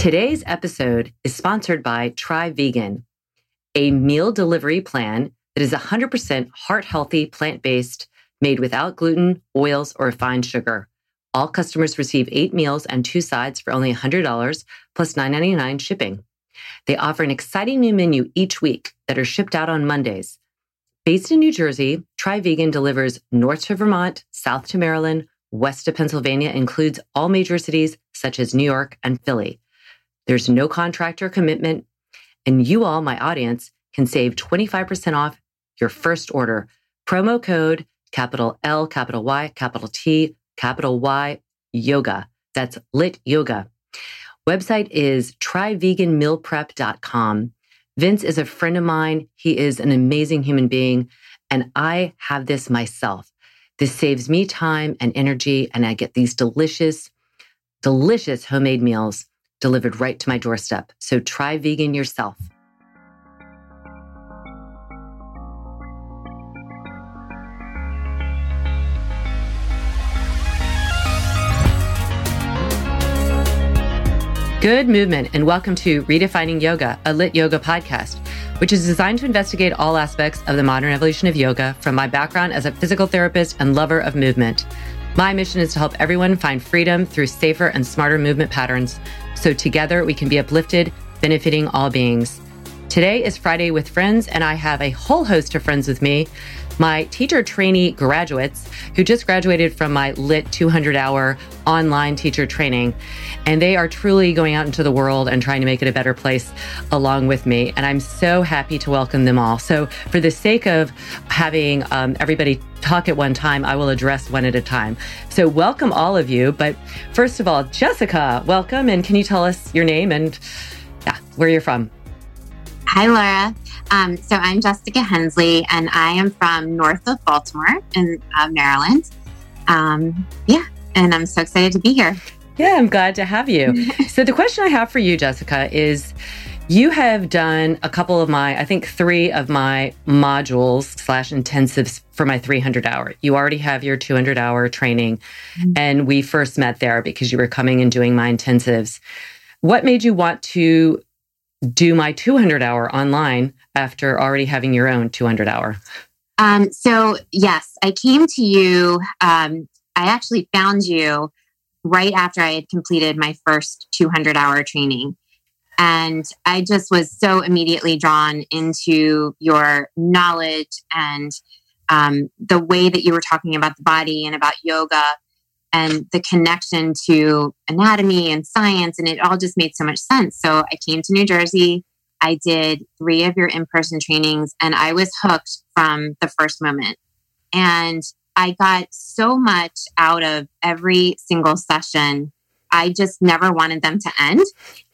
Today's episode is sponsored by Try Vegan, a meal delivery plan that is 100% heart healthy, plant based, made without gluten, oils, or refined sugar. All customers receive eight meals and two sides for only $100 plus $9.99 shipping. They offer an exciting new menu each week that are shipped out on Mondays. Based in New Jersey, Try Vegan delivers north to Vermont, south to Maryland, west to Pennsylvania, includes all major cities such as New York and Philly. There's no contractor commitment, and you all, my audience, can save 25% off your first order. Promo code capital L, capital Y, capital T, capital Y, yoga. That's lit yoga. Website is tryveganmealprep.com. Vince is a friend of mine. He is an amazing human being, and I have this myself. This saves me time and energy, and I get these delicious, delicious homemade meals delivered right to my doorstep. So try vegan yourself. Good movement, and welcome to Redefining Yoga, a lit yoga podcast, which is designed to investigate all aspects of the modern evolution of yoga from my background as a physical therapist and lover of movement. My mission is to help everyone find freedom through safer and smarter movement patterns so together we can be uplifted, benefiting all beings. Today is Friday with Friends, and I have a whole host of friends with me. My teacher trainee graduates who just graduated from my LIT 200 hour online teacher training. And they are truly going out into the world and trying to make it a better place along with me. And I'm so happy to welcome them all. So, for the sake of having um, everybody talk at one time, I will address one at a time. So, welcome all of you. But first of all, Jessica, welcome. And can you tell us your name and yeah, where you're from? Hi, Laura. Um, so I'm Jessica Hensley, and I am from north of Baltimore in uh, Maryland. Um, yeah, and I'm so excited to be here. Yeah, I'm glad to have you. so the question I have for you, Jessica, is you have done a couple of my, I think three of my modules slash intensives for my 300 hour. You already have your 200 hour training, mm-hmm. and we first met there because you were coming and doing my intensives. What made you want to do my 200 hour online after already having your own 200 hour? Um, so, yes, I came to you. Um, I actually found you right after I had completed my first 200 hour training. And I just was so immediately drawn into your knowledge and um, the way that you were talking about the body and about yoga and the connection to anatomy and science. And it all just made so much sense. So I came to New Jersey. I did three of your in person trainings and I was hooked from the first moment. And I got so much out of every single session. I just never wanted them to end.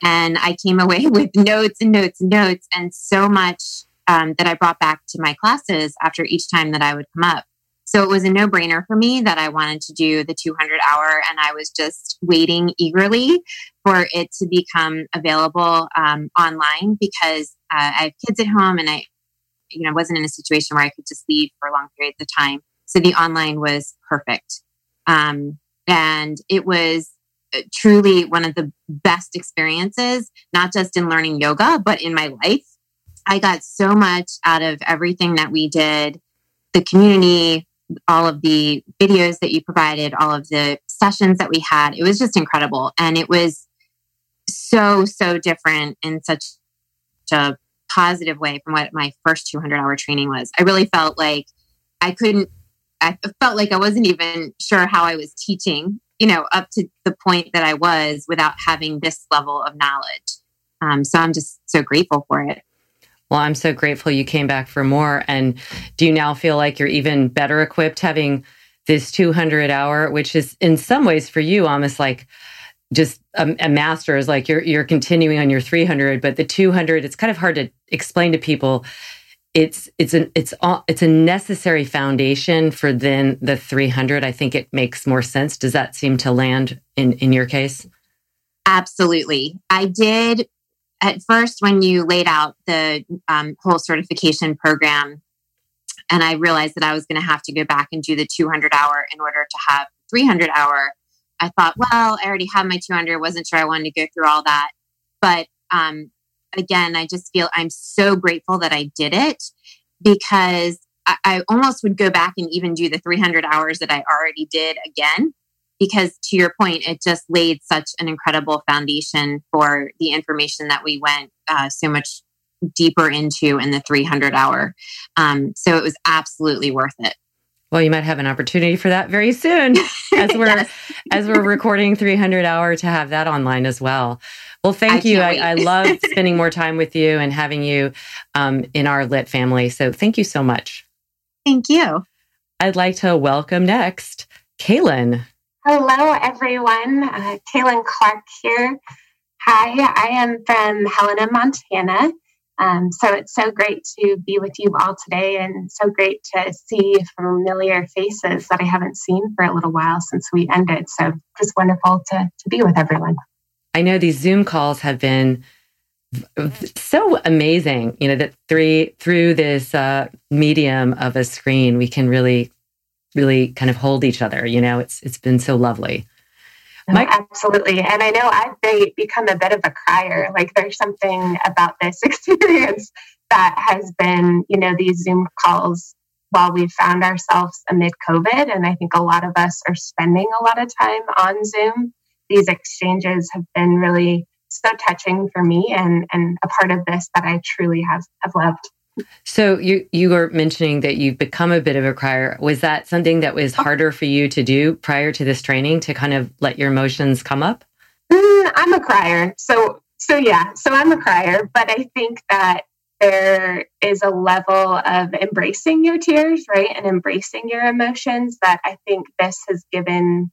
And I came away with notes and notes and notes and so much um, that I brought back to my classes after each time that I would come up. So it was a no brainer for me that I wanted to do the 200 hour, and I was just waiting eagerly for it to become available um, online because uh, I have kids at home and I, you know, wasn't in a situation where I could just leave for long periods of time. So the online was perfect. Um, and it was uh, truly one of the best experiences, not just in learning yoga, but in my life. I got so much out of everything that we did the community, all of the videos that you provided, all of the sessions that we had, it was just incredible. And it was so, so different in such a positive way from what my first 200 hour training was. I really felt like I couldn't, I felt like I wasn't even sure how I was teaching, you know, up to the point that I was without having this level of knowledge. Um, so I'm just so grateful for it. Well, I'm so grateful you came back for more. And do you now feel like you're even better equipped having this 200 hour, which is in some ways for you almost like just a, a master is like you're you're continuing on your 300, but the 200 it's kind of hard to explain to people. It's it's an it's all it's a necessary foundation for then the 300. I think it makes more sense. Does that seem to land in in your case? Absolutely. I did at first when you laid out the um, whole certification program and i realized that i was going to have to go back and do the 200 hour in order to have 300 hour i thought well i already have my 200 wasn't sure i wanted to go through all that. But um, again i just feel i'm so grateful that i did it because I, I almost would go back and even do the 300 hours that i already did again because to your point, it just laid such an incredible foundation for the information that we went uh, so much deeper into in the 300 hour. Um, so it was absolutely worth it. Well, you might have an opportunity for that very soon as we're yes. as we're recording 300 hour to have that online as well. Well, thank I you. I, I, love spending more time with you and having you um, in our lit family. So thank you so much. Thank you. I'd like to welcome next Kaylin. Hello, everyone. Uh, Kaylin Clark here. Hi, I am from Helena, Montana. Um, so it's so great to be with you all today and so great to see familiar faces that I haven't seen for a little while since we ended. So just wonderful to, to be with everyone. I know these Zoom calls have been so amazing, you know, that three through this uh, medium of a screen, we can really really kind of hold each other. You know, it's it's been so lovely. Oh, absolutely. And I know I've become a bit of a crier. Like there's something about this experience that has been, you know, these Zoom calls while we've found ourselves amid COVID. And I think a lot of us are spending a lot of time on Zoom. These exchanges have been really so touching for me and, and a part of this that I truly have, have loved. So you you were mentioning that you've become a bit of a crier. Was that something that was harder for you to do prior to this training to kind of let your emotions come up? Mm, I'm a crier. So so yeah, so I'm a crier, but I think that there is a level of embracing your tears, right? And embracing your emotions that I think this has given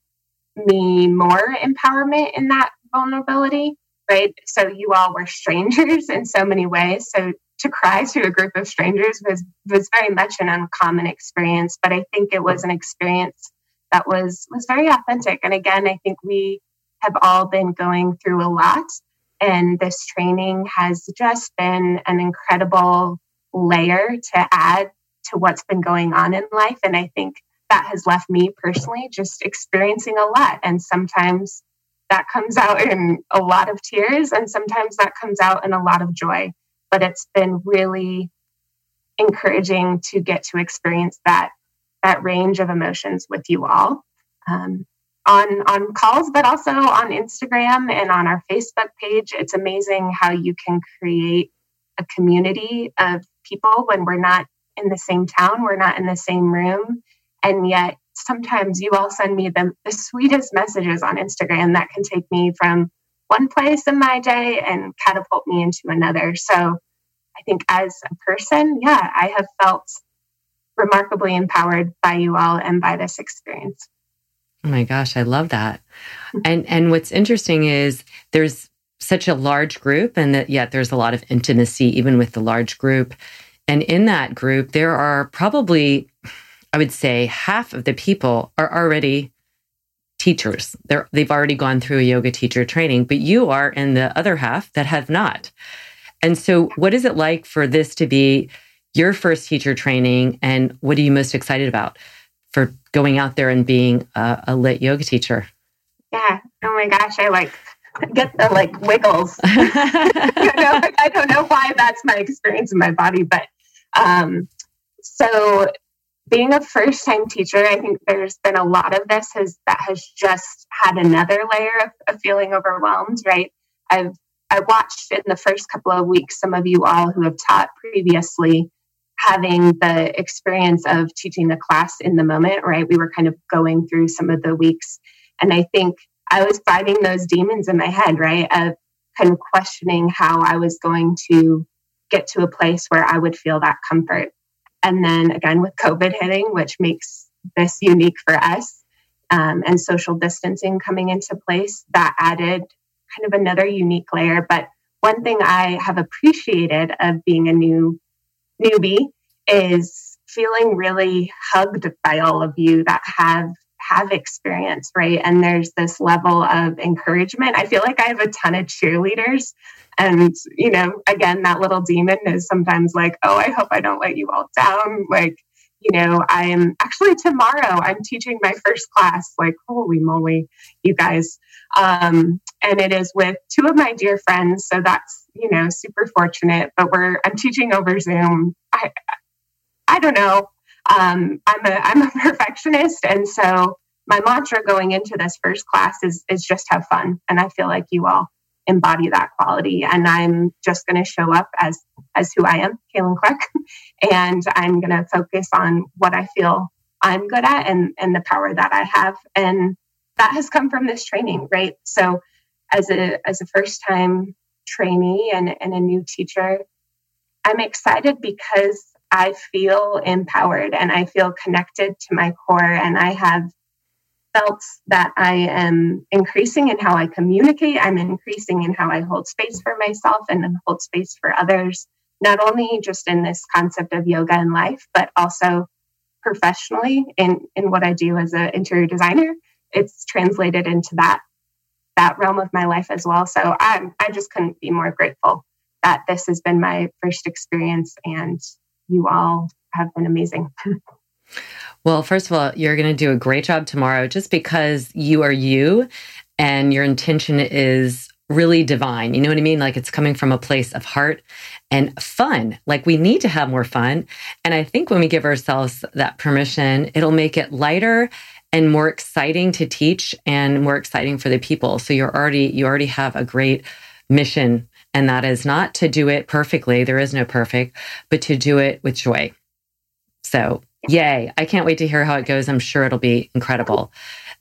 me more empowerment in that vulnerability, right? So you all were strangers in so many ways. So to cry to a group of strangers was was very much an uncommon experience but i think it was an experience that was was very authentic and again i think we have all been going through a lot and this training has just been an incredible layer to add to what's been going on in life and i think that has left me personally just experiencing a lot and sometimes that comes out in a lot of tears and sometimes that comes out in a lot of joy but it's been really encouraging to get to experience that that range of emotions with you all um, on on calls, but also on Instagram and on our Facebook page. It's amazing how you can create a community of people when we're not in the same town, we're not in the same room, and yet sometimes you all send me the, the sweetest messages on Instagram that can take me from one place in my day and catapult me into another. So I think as a person, yeah, I have felt remarkably empowered by you all and by this experience. Oh my gosh, I love that. Mm-hmm. and and what's interesting is there's such a large group and that yet there's a lot of intimacy even with the large group. And in that group there are probably I would say half of the people are already teachers. They're, they've already gone through a yoga teacher training, but you are in the other half that have not. And so, what is it like for this to be your first teacher training? And what are you most excited about for going out there and being a, a lit yoga teacher? Yeah. Oh my gosh. I like get the like wiggles. you know, I don't know why that's my experience in my body, but um, so being a first time teacher, I think there's been a lot of this has that has just had another layer of, of feeling overwhelmed, right? I've I watched in the first couple of weeks some of you all who have taught previously having the experience of teaching the class in the moment, right? We were kind of going through some of the weeks. And I think I was fighting those demons in my head, right? Of kind of questioning how I was going to get to a place where I would feel that comfort. And then again, with COVID hitting, which makes this unique for us, um, and social distancing coming into place, that added kind of another unique layer. But one thing I have appreciated of being a new newbie is feeling really hugged by all of you that have have experience right? And there's this level of encouragement. I feel like i have a ton of cheerleaders. And you know again that little demon is sometimes like oh i hope i don't let you all down. Like you know i'm actually tomorrow i'm teaching my first class like holy moly you guys. Um, and it is with two of my dear friends so that's you know super fortunate but we're i'm teaching over zoom. I i don't know um, i'm a i'm a perfectionist and so my mantra going into this first class is is just have fun. And i feel like you all embody that quality. And i'm just going to show up as as who i am kaylin clark. And i'm going to focus on what i feel i'm good at and and the power that i have. And that has come from this training right? So as a as a first time trainee and, and a new teacher i'm excited because i feel empowered and i feel connected to my core and i have felt that I am increasing in how I communicate. I'm increasing in how I hold space for myself and hold space for others, not only just in this concept of yoga and life, but also professionally in, in what I do as an interior designer. It's translated into that that realm of my life as well. So I I just couldn't be more grateful that this has been my first experience and you all have been amazing. Well, first of all, you're going to do a great job tomorrow just because you are you and your intention is really divine. You know what I mean? Like it's coming from a place of heart and fun. Like we need to have more fun. And I think when we give ourselves that permission, it'll make it lighter and more exciting to teach and more exciting for the people. So you're already you already have a great mission and that is not to do it perfectly. There is no perfect, but to do it with joy. So Yay. I can't wait to hear how it goes. I'm sure it'll be incredible.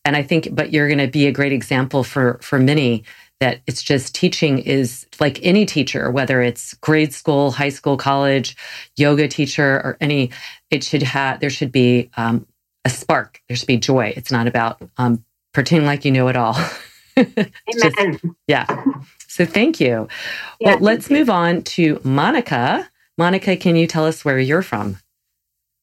And I think, but you're going to be a great example for, for many that it's just teaching is like any teacher, whether it's grade school, high school, college, yoga teacher, or any, it should have, there should be um, a spark. There should be joy. It's not about um, pretending like you know it all. just, yeah. So thank you. Yeah, well, let's you. move on to Monica. Monica, can you tell us where you're from?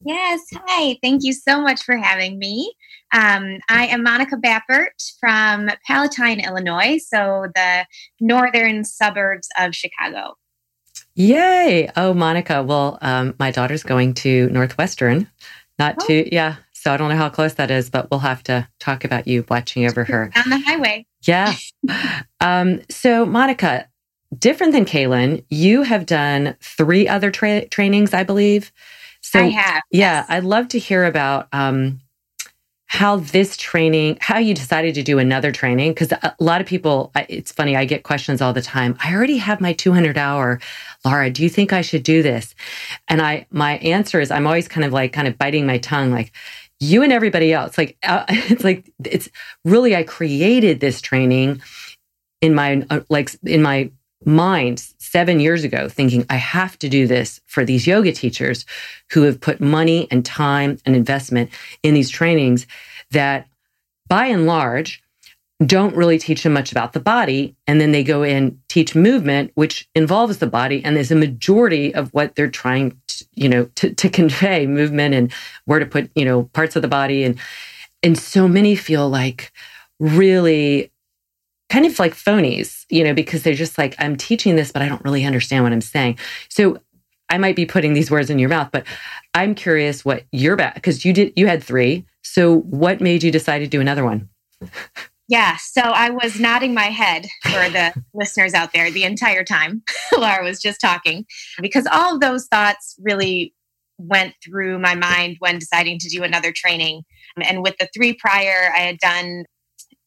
Yes. Hi. Thank you so much for having me. Um, I am Monica Bappert from Palatine, Illinois, so the northern suburbs of Chicago. Yay. Oh, Monica. Well, um, my daughter's going to Northwestern, not oh. to, yeah. So I don't know how close that is, but we'll have to talk about you watching over her. On the highway. Yeah. um, so, Monica, different than Kaylin, you have done three other tra- trainings, I believe. So, I have. Yeah, I'd love to hear about um, how this training, how you decided to do another training. Because a lot of people, it's funny, I get questions all the time. I already have my 200 hour. Laura, do you think I should do this? And I, my answer is, I'm always kind of like, kind of biting my tongue, like, you and everybody else. Like, uh, it's like, it's really, I created this training in my, uh, like, in my mind seven years ago thinking I have to do this for these yoga teachers who have put money and time and investment in these trainings that by and large don't really teach them much about the body. And then they go and teach movement, which involves the body. And there's a majority of what they're trying to, you know, to, to convey movement and where to put, you know, parts of the body. And, and so many feel like really kind of like phonies, you know, because they're just like, I'm teaching this, but I don't really understand what I'm saying. So I might be putting these words in your mouth, but I'm curious what you're about because you did, you had three. So what made you decide to do another one? Yeah, so I was nodding my head for the listeners out there the entire time Laura was just talking because all of those thoughts really went through my mind when deciding to do another training. And with the three prior, I had done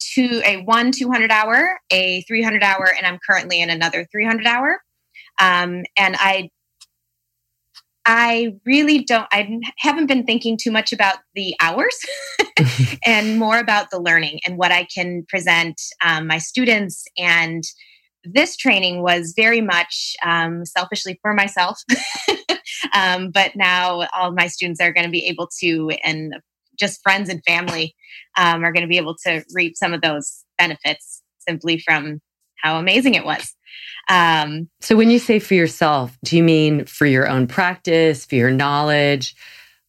two, a one 200 hour, a 300 hour, and I'm currently in another 300 hour. Um, and I, I really don't, I haven't been thinking too much about the hours and more about the learning and what I can present um, my students and this training was very much um, selfishly for myself. um, but now all my students are going to be able to, and just friends and family um, are going to be able to reap some of those benefits simply from how amazing it was. Um, so, when you say for yourself, do you mean for your own practice, for your knowledge?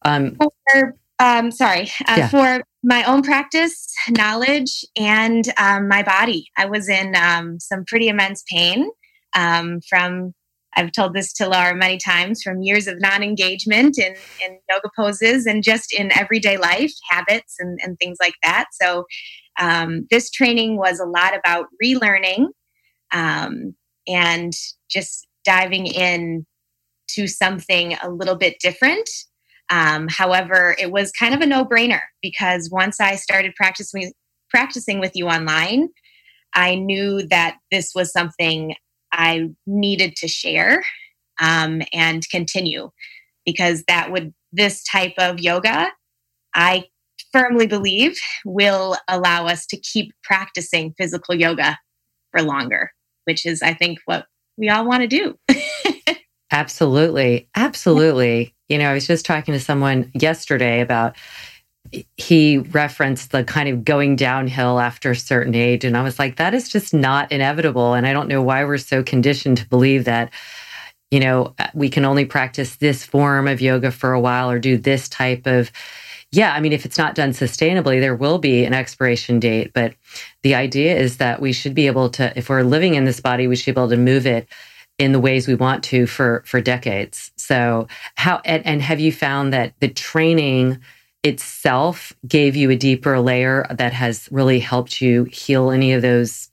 Um, for, um, sorry, uh, yeah. for my own practice, knowledge, and um, my body. I was in um, some pretty immense pain um, from, I've told this to Laura many times, from years of non engagement in, in yoga poses and just in everyday life, habits, and, and things like that. So, um, this training was a lot about relearning um, and just diving in to something a little bit different. Um, however, it was kind of a no brainer because once I started practicing practicing with you online, I knew that this was something I needed to share um, and continue because that would this type of yoga, I firmly believe, will allow us to keep practicing physical yoga for longer, which is, I think, what we all want to do. Absolutely. Absolutely. You know, I was just talking to someone yesterday about he referenced the kind of going downhill after a certain age. And I was like, that is just not inevitable. And I don't know why we're so conditioned to believe that, you know, we can only practice this form of yoga for a while or do this type of. Yeah, I mean, if it's not done sustainably, there will be an expiration date. But the idea is that we should be able to, if we're living in this body, we should be able to move it in the ways we want to for for decades. So how and, and have you found that the training itself gave you a deeper layer that has really helped you heal any of those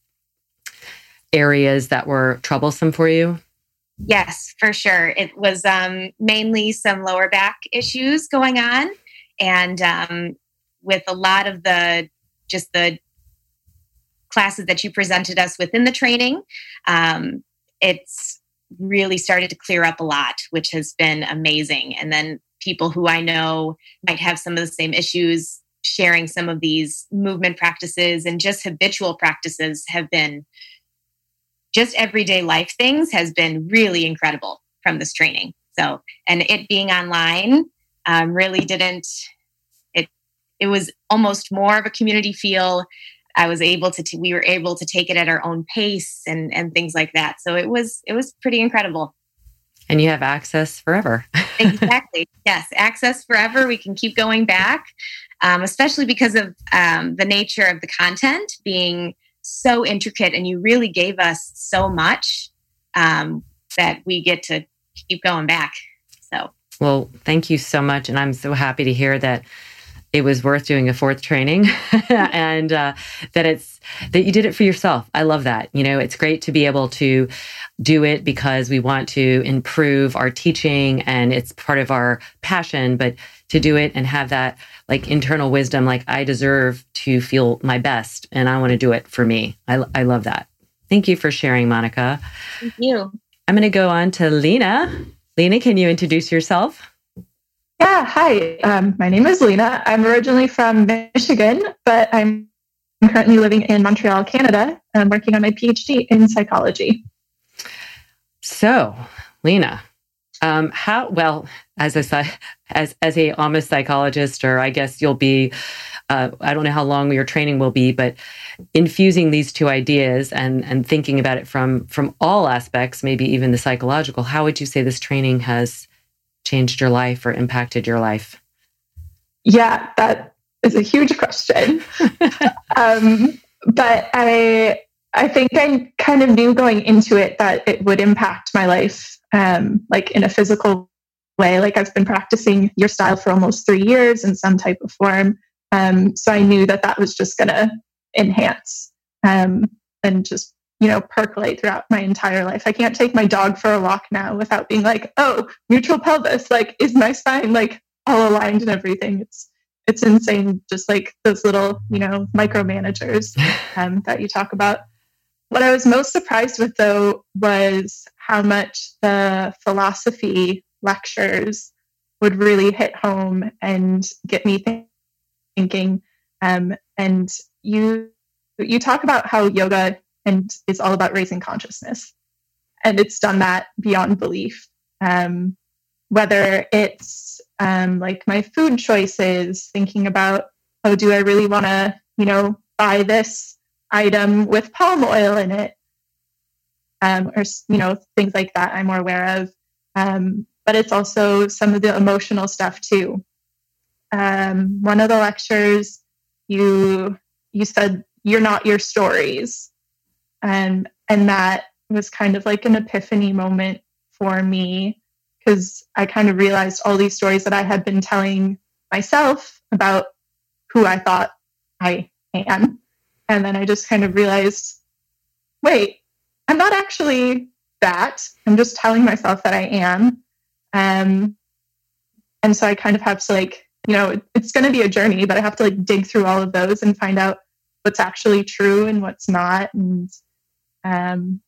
areas that were troublesome for you? Yes, for sure. It was um, mainly some lower back issues going on, and um, with a lot of the just the classes that you presented us within the training, um, it's really started to clear up a lot, which has been amazing. And then people who I know might have some of the same issues sharing some of these movement practices and just habitual practices have been just everyday life things has been really incredible from this training. So, and it being online um, really didn't, it was almost more of a community feel I was able to, t- we were able to take it at our own pace and, and things like that. So it was, it was pretty incredible. And you have access forever. exactly. Yes. Access forever. We can keep going back, um, especially because of um, the nature of the content being so intricate and you really gave us so much um, that we get to keep going back. So, well, thank you so much. And I'm so happy to hear that it was worth doing a fourth training. And uh, that it's that you did it for yourself. I love that. You know it's great to be able to do it because we want to improve our teaching and it's part of our passion but to do it and have that like internal wisdom like i deserve to feel my best and i want to do it for me. I, I love that. Thank you for sharing monica. Thank you. I'm going to go on to lena. Lena can you introduce yourself yeah, hi. Um, my name is Lena. I'm originally from Michigan, but I'm currently living in Montreal, Canada, and working on my PhD in psychology. So, Lena, um, how well as a as as a almost psychologist, or I guess you'll be. Uh, I don't know how long your training will be, but infusing these two ideas and and thinking about it from from all aspects, maybe even the psychological. How would you say this training has changed your life or impacted your life? Yeah, that is a huge question. um, but I I think I kind of knew going into it that it would impact my life, um, like in a physical way. Like I've been practicing your style for almost three years in some type of form, um, so I knew that that was just going to enhance um, and just you know, percolate throughout my entire life. I can't take my dog for a walk now without being like, oh, neutral pelvis, like, is my spine like all aligned and everything? It's it's insane, just like those little, you know, micromanagers um, that you talk about. What I was most surprised with, though, was how much the philosophy lectures would really hit home and get me th- thinking. Um, and you you talk about how yoga and it's all about raising consciousness. And it's done that beyond belief. Um, whether it's um, like my food choices, thinking about, oh, do I really want to, you know, buy this item with palm oil in it? Um, or, you know, things like that I'm more aware of. Um, but it's also some of the emotional stuff too. Um, one of the lectures, you you said you're not your stories and and that was kind of like an epiphany moment for me because I kind of realized all these stories that I had been telling myself about who I thought I am. And then I just kind of realized, wait, I'm not actually that. I'm just telling myself that I am. Um, and so I kind of have to like, you know, it's going to be a journey, but I have to like dig through all of those and find out what's actually true and what's not. And um,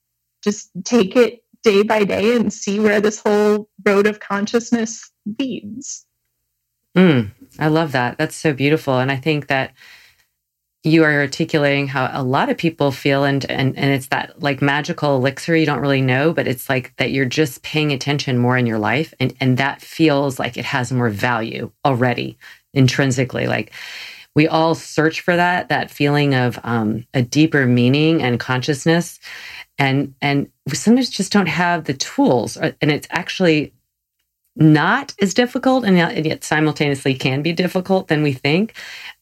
just take it day by day and see where this whole road of consciousness leads. Mm, I love that. That's so beautiful. And I think that you are articulating how a lot of people feel and, and and it's that like magical elixir you don't really know but it's like that you're just paying attention more in your life and and that feels like it has more value already intrinsically like we all search for that that feeling of um, a deeper meaning and consciousness. And and we sometimes just don't have the tools and it's actually not as difficult and yet simultaneously can be difficult than we think.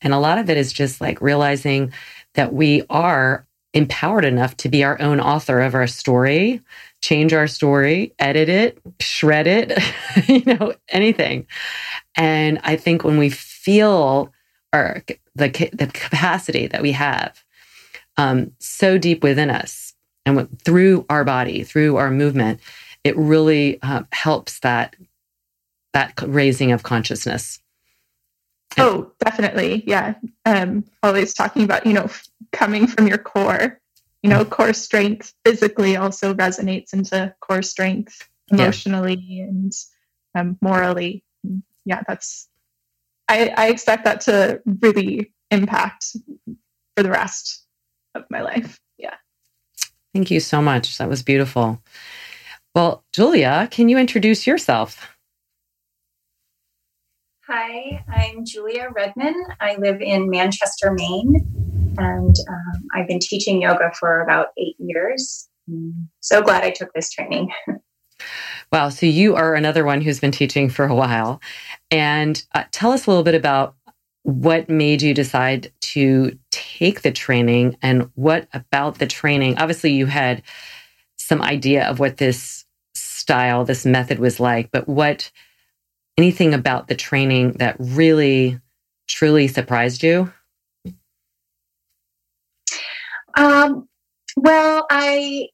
And a lot of it is just like realizing that we are empowered enough to be our own author of our story change our story edit it shred it you know anything. And i think when we feel or the, the capacity that we have um, so deep within us and through our body, through our movement, it really uh, helps that that raising of consciousness. Oh, definitely. Yeah. Um, always talking about, you know, coming from your core, you know, core strength physically also resonates into core strength emotionally yeah. and um, morally. Yeah, that's I, I expect that to really impact for the rest of my life. Yeah. Thank you so much. That was beautiful. Well, Julia, can you introduce yourself? Hi, I'm Julia Redman. I live in Manchester, Maine, and um, I've been teaching yoga for about eight years. So glad I took this training. Wow. So you are another one who's been teaching for a while. And uh, tell us a little bit about what made you decide to take the training and what about the training? Obviously, you had some idea of what this style, this method was like, but what anything about the training that really truly surprised you? Um, well, I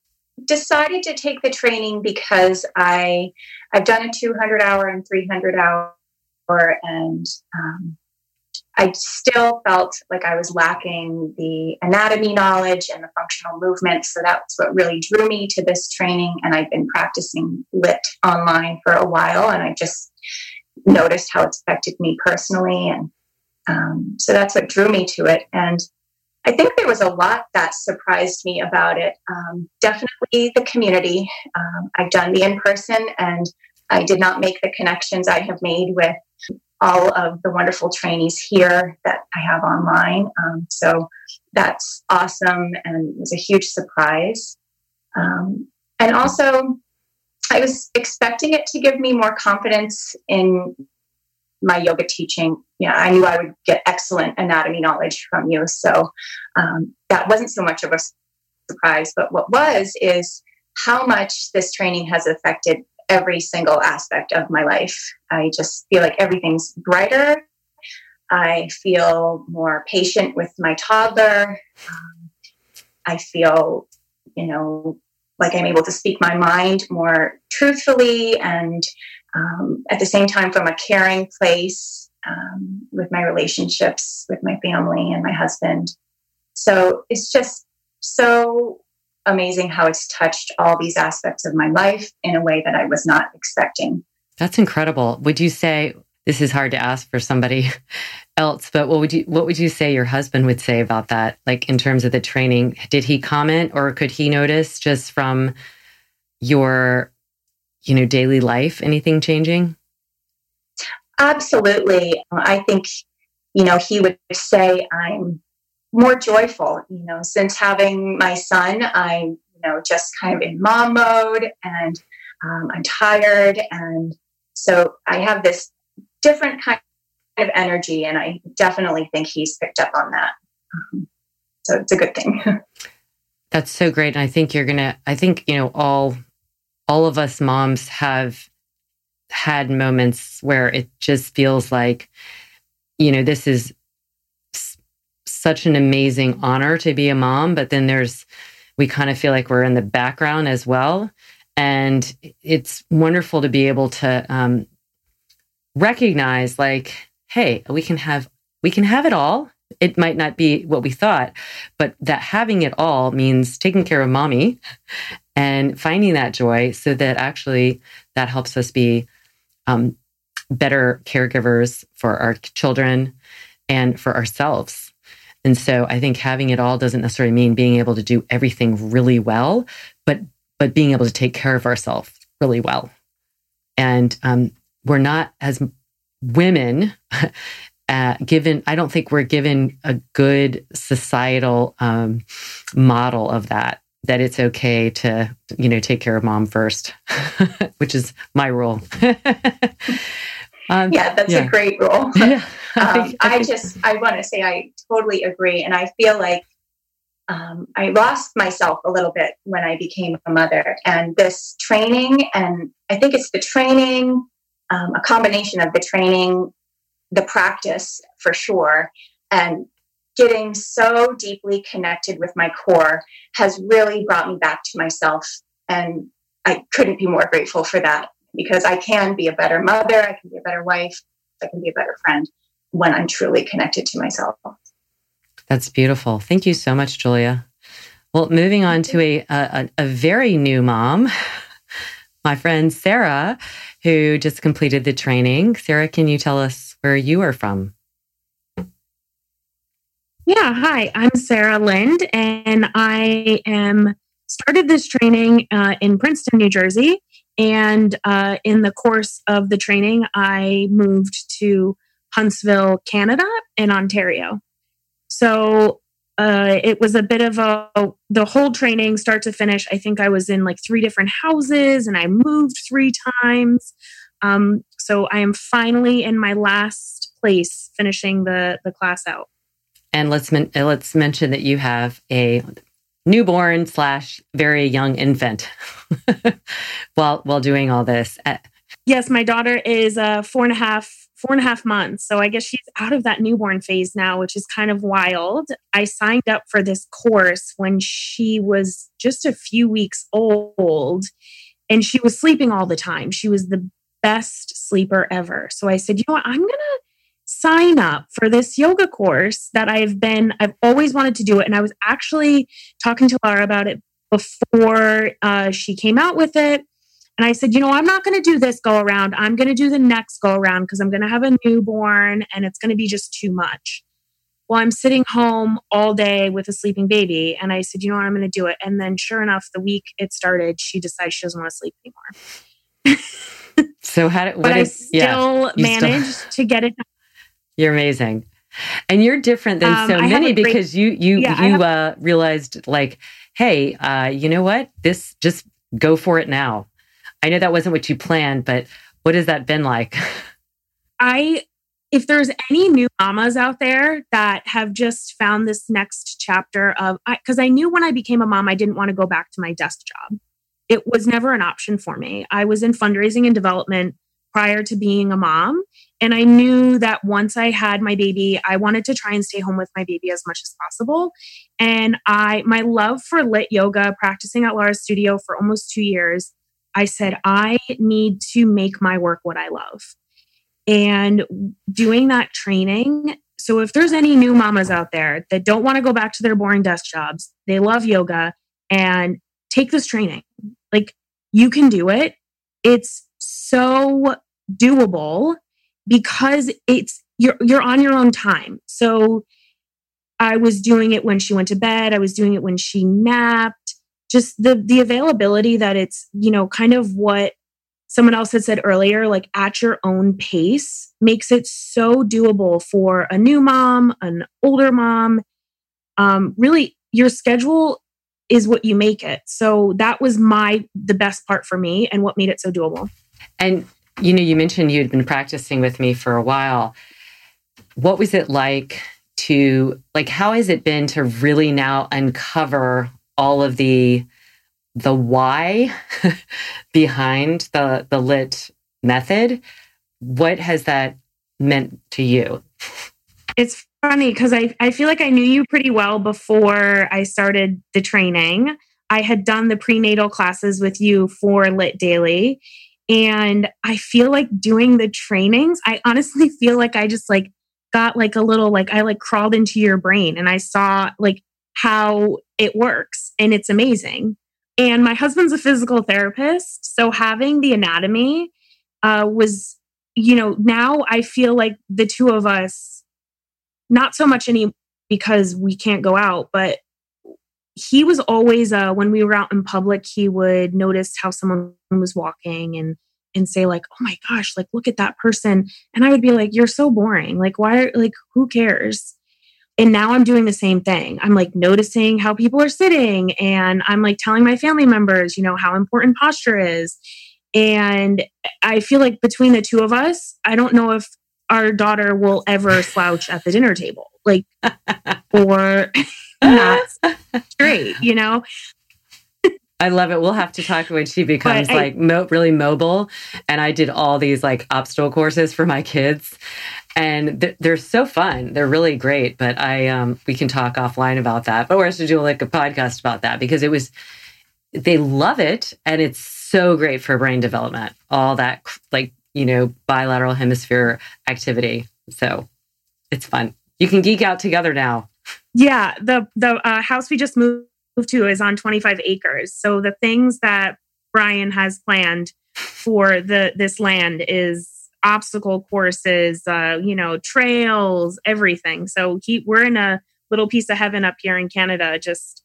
decided to take the training because I I've done a 200 hour and 300 hour, and um, I still felt like I was lacking the anatomy knowledge and the functional movement. So that's what really drew me to this training. And I've been practicing lit online for a while, and I just noticed how it's affected me personally, and um, so that's what drew me to it. And I think there was a lot that surprised me about it. Um, definitely the community. Um, I've done the in person and I did not make the connections I have made with all of the wonderful trainees here that I have online. Um, so that's awesome and was a huge surprise. Um, and also, I was expecting it to give me more confidence in my yoga teaching, yeah, I knew I would get excellent anatomy knowledge from you. So um, that wasn't so much of a surprise. But what was is how much this training has affected every single aspect of my life. I just feel like everything's brighter. I feel more patient with my toddler. Um, I feel you know, like I'm able to speak my mind more truthfully and um, at the same time from a caring place um, with my relationships with my family and my husband. So it's just so amazing how it's touched all these aspects of my life in a way that I was not expecting. That's incredible. Would you say this is hard to ask for somebody else, but what would you what would you say your husband would say about that? Like in terms of the training, did he comment or could he notice just from your you know daily life anything changing? Absolutely. I think you know he would say I'm more joyful, you know, since having my son, I'm you know just kind of in mom mode and um, I'm tired and so I have this different kind of energy, and I definitely think he's picked up on that. Um, so it's a good thing. That's so great, and I think you're gonna. I think you know all all of us moms have had moments where it just feels like you know this is such an amazing honor to be a mom but then there's we kind of feel like we're in the background as well and it's wonderful to be able to um, recognize like, hey, we can have we can have it all. It might not be what we thought, but that having it all means taking care of mommy and finding that joy so that actually that helps us be um, better caregivers for our children and for ourselves. And so I think having it all doesn't necessarily mean being able to do everything really well, but but being able to take care of ourselves really well. And um, we're not as women uh, given i don't think we're given a good societal um, model of that that it's okay to you know take care of mom first which is my rule um, yeah that's yeah. a great rule yeah, I, um, I, I just i want to say i totally agree and i feel like um, I lost myself a little bit when I became a mother. And this training, and I think it's the training, um, a combination of the training, the practice for sure, and getting so deeply connected with my core has really brought me back to myself. And I couldn't be more grateful for that because I can be a better mother, I can be a better wife, I can be a better friend when I'm truly connected to myself. That's beautiful. Thank you so much, Julia. Well, moving on to a, a, a very new mom, my friend Sarah, who just completed the training. Sarah, can you tell us where you are from? Yeah, hi, I'm Sarah Lind, and I am started this training uh, in Princeton, New Jersey. And uh, in the course of the training, I moved to Huntsville, Canada, and Ontario. So uh, it was a bit of a the whole training start to finish i think i was in like three different houses and i moved three times um, so i am finally in my last place finishing the the class out and let's men- let's mention that you have a newborn slash very young infant while while doing all this uh, yes my daughter is uh, four and a half four and a half months. So I guess she's out of that newborn phase now, which is kind of wild. I signed up for this course when she was just a few weeks old and she was sleeping all the time. She was the best sleeper ever. So I said, you know what? I'm going to sign up for this yoga course that I've been, I've always wanted to do it. And I was actually talking to Laura about it before uh, she came out with it. And I said, you know, I'm not going to do this go around. I'm going to do the next go around because I'm going to have a newborn and it's going to be just too much. Well, I'm sitting home all day with a sleeping baby. And I said, you know what, I'm going to do it. And then sure enough, the week it started, she decides she doesn't want to sleep anymore. so how did, but I still yeah, managed still, to get it done. You're amazing. And you're different than um, so many great, because you you yeah, you have, uh, realized like, hey, uh, you know what? This just go for it now. I know that wasn't what you planned, but what has that been like? I, if there's any new mamas out there that have just found this next chapter of, because I, I knew when I became a mom, I didn't want to go back to my desk job. It was never an option for me. I was in fundraising and development prior to being a mom. And I knew that once I had my baby, I wanted to try and stay home with my baby as much as possible. And I, my love for lit yoga, practicing at Laura's studio for almost two years, I said, I need to make my work what I love. And doing that training. So, if there's any new mamas out there that don't want to go back to their boring desk jobs, they love yoga and take this training. Like, you can do it. It's so doable because it's you're you're on your own time. So I was doing it when she went to bed, I was doing it when she napped. Just the the availability that it's, you know, kind of what someone else had said earlier, like at your own pace makes it so doable for a new mom, an older mom. Um, really, your schedule is what you make it. So that was my the best part for me and what made it so doable. And you know, you mentioned you'd been practicing with me for a while. What was it like to like how has it been to really now uncover all of the the why behind the the lit method? What has that meant to you? It's funny because I, I feel like I knew you pretty well before I started the training. I had done the prenatal classes with you for Lit Daily. And I feel like doing the trainings, I honestly feel like I just like got like a little like I like crawled into your brain and I saw like how it works and it's amazing. And my husband's a physical therapist, so having the anatomy uh, was, you know, now I feel like the two of us, not so much any because we can't go out, but he was always uh, when we were out in public he would notice how someone was walking and and say like oh my gosh like look at that person. And i would be like you're so boring. Like why like who cares? And now i'm doing the same thing. I'm like noticing how people are sitting and i'm like telling my family members you know how important posture is. And i feel like between the two of us i don't know if our daughter will ever slouch at the dinner table like or not straight, you know? I love it. We'll have to talk when she becomes I, like mo- really mobile. And I did all these like obstacle courses for my kids, and th- they're so fun. They're really great. But I, um, we can talk offline about that. But we're to do like a podcast about that because it was, they love it, and it's so great for brain development. All that like you know bilateral hemisphere activity. So it's fun. You can geek out together now. Yeah, the the uh, house we just moved to is on 25 acres. So the things that Brian has planned for the this land is obstacle courses, uh, you know, trails, everything. So he, we're in a little piece of heaven up here in Canada, just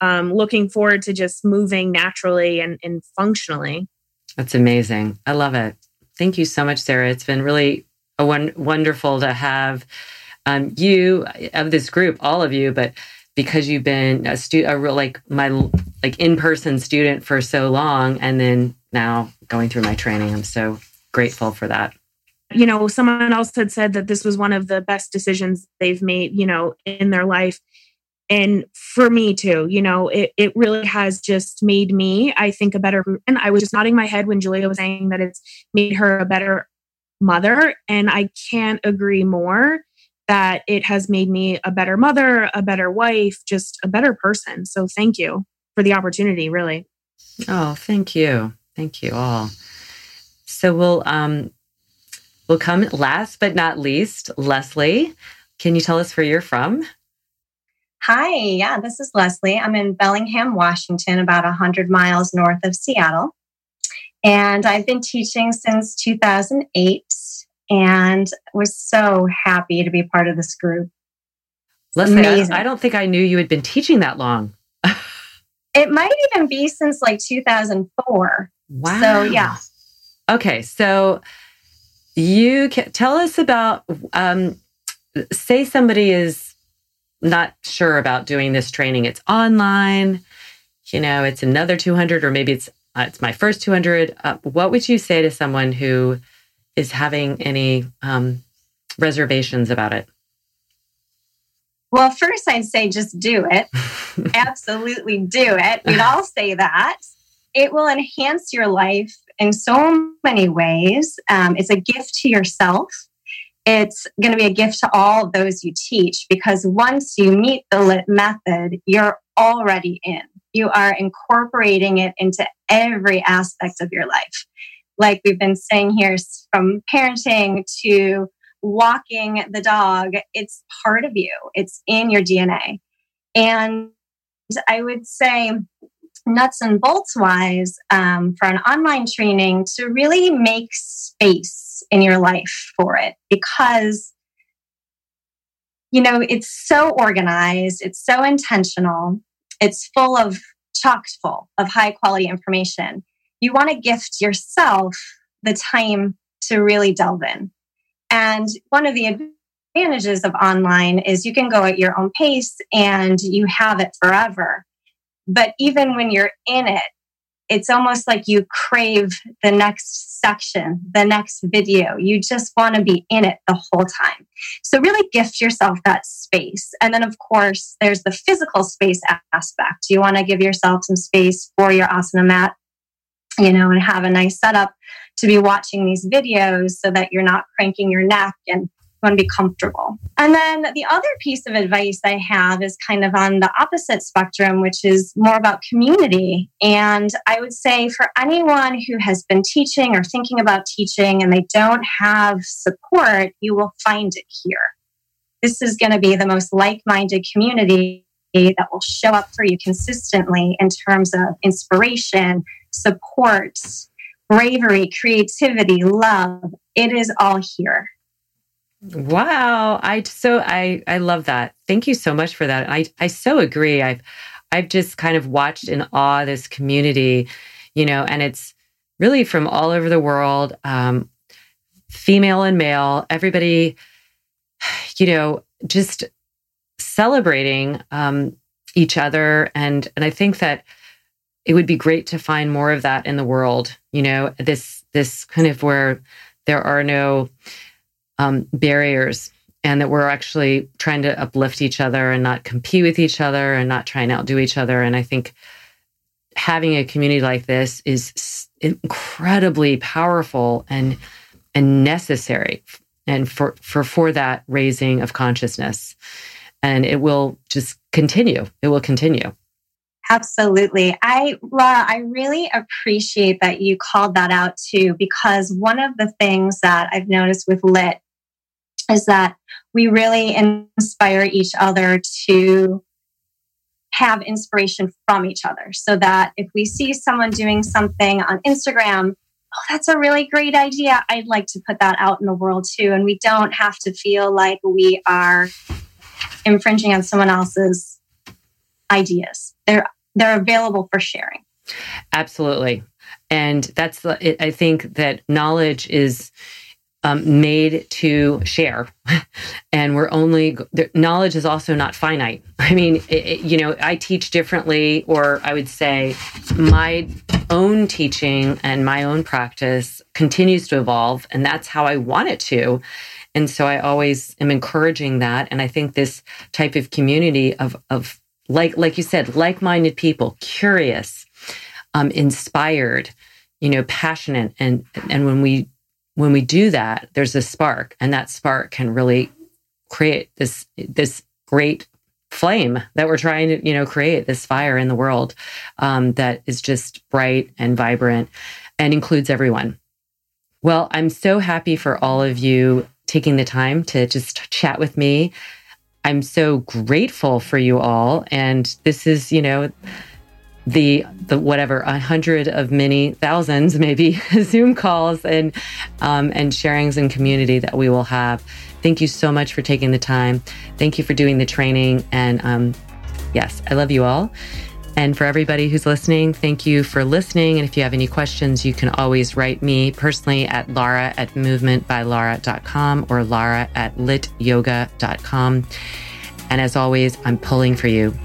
um, looking forward to just moving naturally and, and functionally. That's amazing. I love it. Thank you so much, Sarah. It's been really a one, wonderful to have um, you of this group, all of you, but because you've been a student, a real like my like in person student for so long, and then now going through my training, I'm so grateful for that. You know, someone else had said that this was one of the best decisions they've made, you know, in their life. And for me too, you know, it, it really has just made me, I think, a better. And I was just nodding my head when Julia was saying that it's made her a better mother. And I can't agree more that it has made me a better mother, a better wife, just a better person. So thank you for the opportunity, really. Oh, thank you. Thank you all. So we'll um we'll come last but not least, Leslie. Can you tell us where you're from? Hi, yeah, this is Leslie. I'm in Bellingham, Washington, about 100 miles north of Seattle. And I've been teaching since 2008 and was so happy to be part of this group. Listen, I, I don't think I knew you had been teaching that long. it might even be since like 2004. Wow. So, yeah. Okay. So, you can tell us about, um, say somebody is not sure about doing this training. It's online, you know, it's another 200, or maybe it's, uh, it's my first 200. Uh, what would you say to someone who is having any um, reservations about it? Well, first, I'd say just do it. Absolutely do it. We'd all say that. It will enhance your life in so many ways. Um, it's a gift to yourself. It's going to be a gift to all those you teach because once you meet the LIT method, you're already in. You are incorporating it into every aspect of your life. Like we've been saying here, from parenting to walking the dog, it's part of you, it's in your DNA. And I would say, nuts and bolts wise, um, for an online training, to really make space in your life for it because you know it's so organized it's so intentional it's full of chock full of high quality information you want to gift yourself the time to really delve in and one of the advantages of online is you can go at your own pace and you have it forever. But even when you're in it, it's almost like you crave the next section, the next video. You just want to be in it the whole time. So, really gift yourself that space. And then, of course, there's the physical space aspect. You want to give yourself some space for your asana mat, you know, and have a nice setup to be watching these videos so that you're not cranking your neck and want to be comfortable. And then the other piece of advice I have is kind of on the opposite spectrum, which is more about community. And I would say for anyone who has been teaching or thinking about teaching and they don't have support, you will find it here. This is going to be the most like minded community that will show up for you consistently in terms of inspiration, support, bravery, creativity, love. It is all here. Wow. I so I I love that. Thank you so much for that. I I so agree. I've I've just kind of watched in awe this community, you know, and it's really from all over the world, um, female and male, everybody, you know, just celebrating um, each other. And and I think that it would be great to find more of that in the world. You know, this this kind of where there are no um, barriers and that we're actually trying to uplift each other and not compete with each other and not try and outdo each other. And I think having a community like this is incredibly powerful and and necessary and for for for that raising of consciousness and it will just continue it will continue Absolutely. I, Lara, I really appreciate that you called that out too, because one of the things that I've noticed with LIT is that we really inspire each other to have inspiration from each other so that if we see someone doing something on Instagram, oh, that's a really great idea. I'd like to put that out in the world too. And we don't have to feel like we are infringing on someone else's ideas. They're they're available for sharing. Absolutely. And that's I think that knowledge is um, made to share. and we're only, knowledge is also not finite. I mean, it, it, you know, I teach differently, or I would say my own teaching and my own practice continues to evolve. And that's how I want it to. And so I always am encouraging that. And I think this type of community of, of like, like you said, like-minded people, curious, um, inspired, you know, passionate. And, and when we when we do that, there's a spark, and that spark can really create this this great flame that we're trying to you know create this fire in the world um, that is just bright and vibrant and includes everyone. Well, I'm so happy for all of you taking the time to just chat with me. I'm so grateful for you all, and this is you know the the whatever a hundred of many thousands maybe Zoom calls and um, and sharings and community that we will have. Thank you so much for taking the time. Thank you for doing the training and um, yes, I love you all. And for everybody who's listening, thank you for listening. And if you have any questions, you can always write me personally at Lara at movementbylara.com or Lara at lityoga.com. And as always, I'm pulling for you.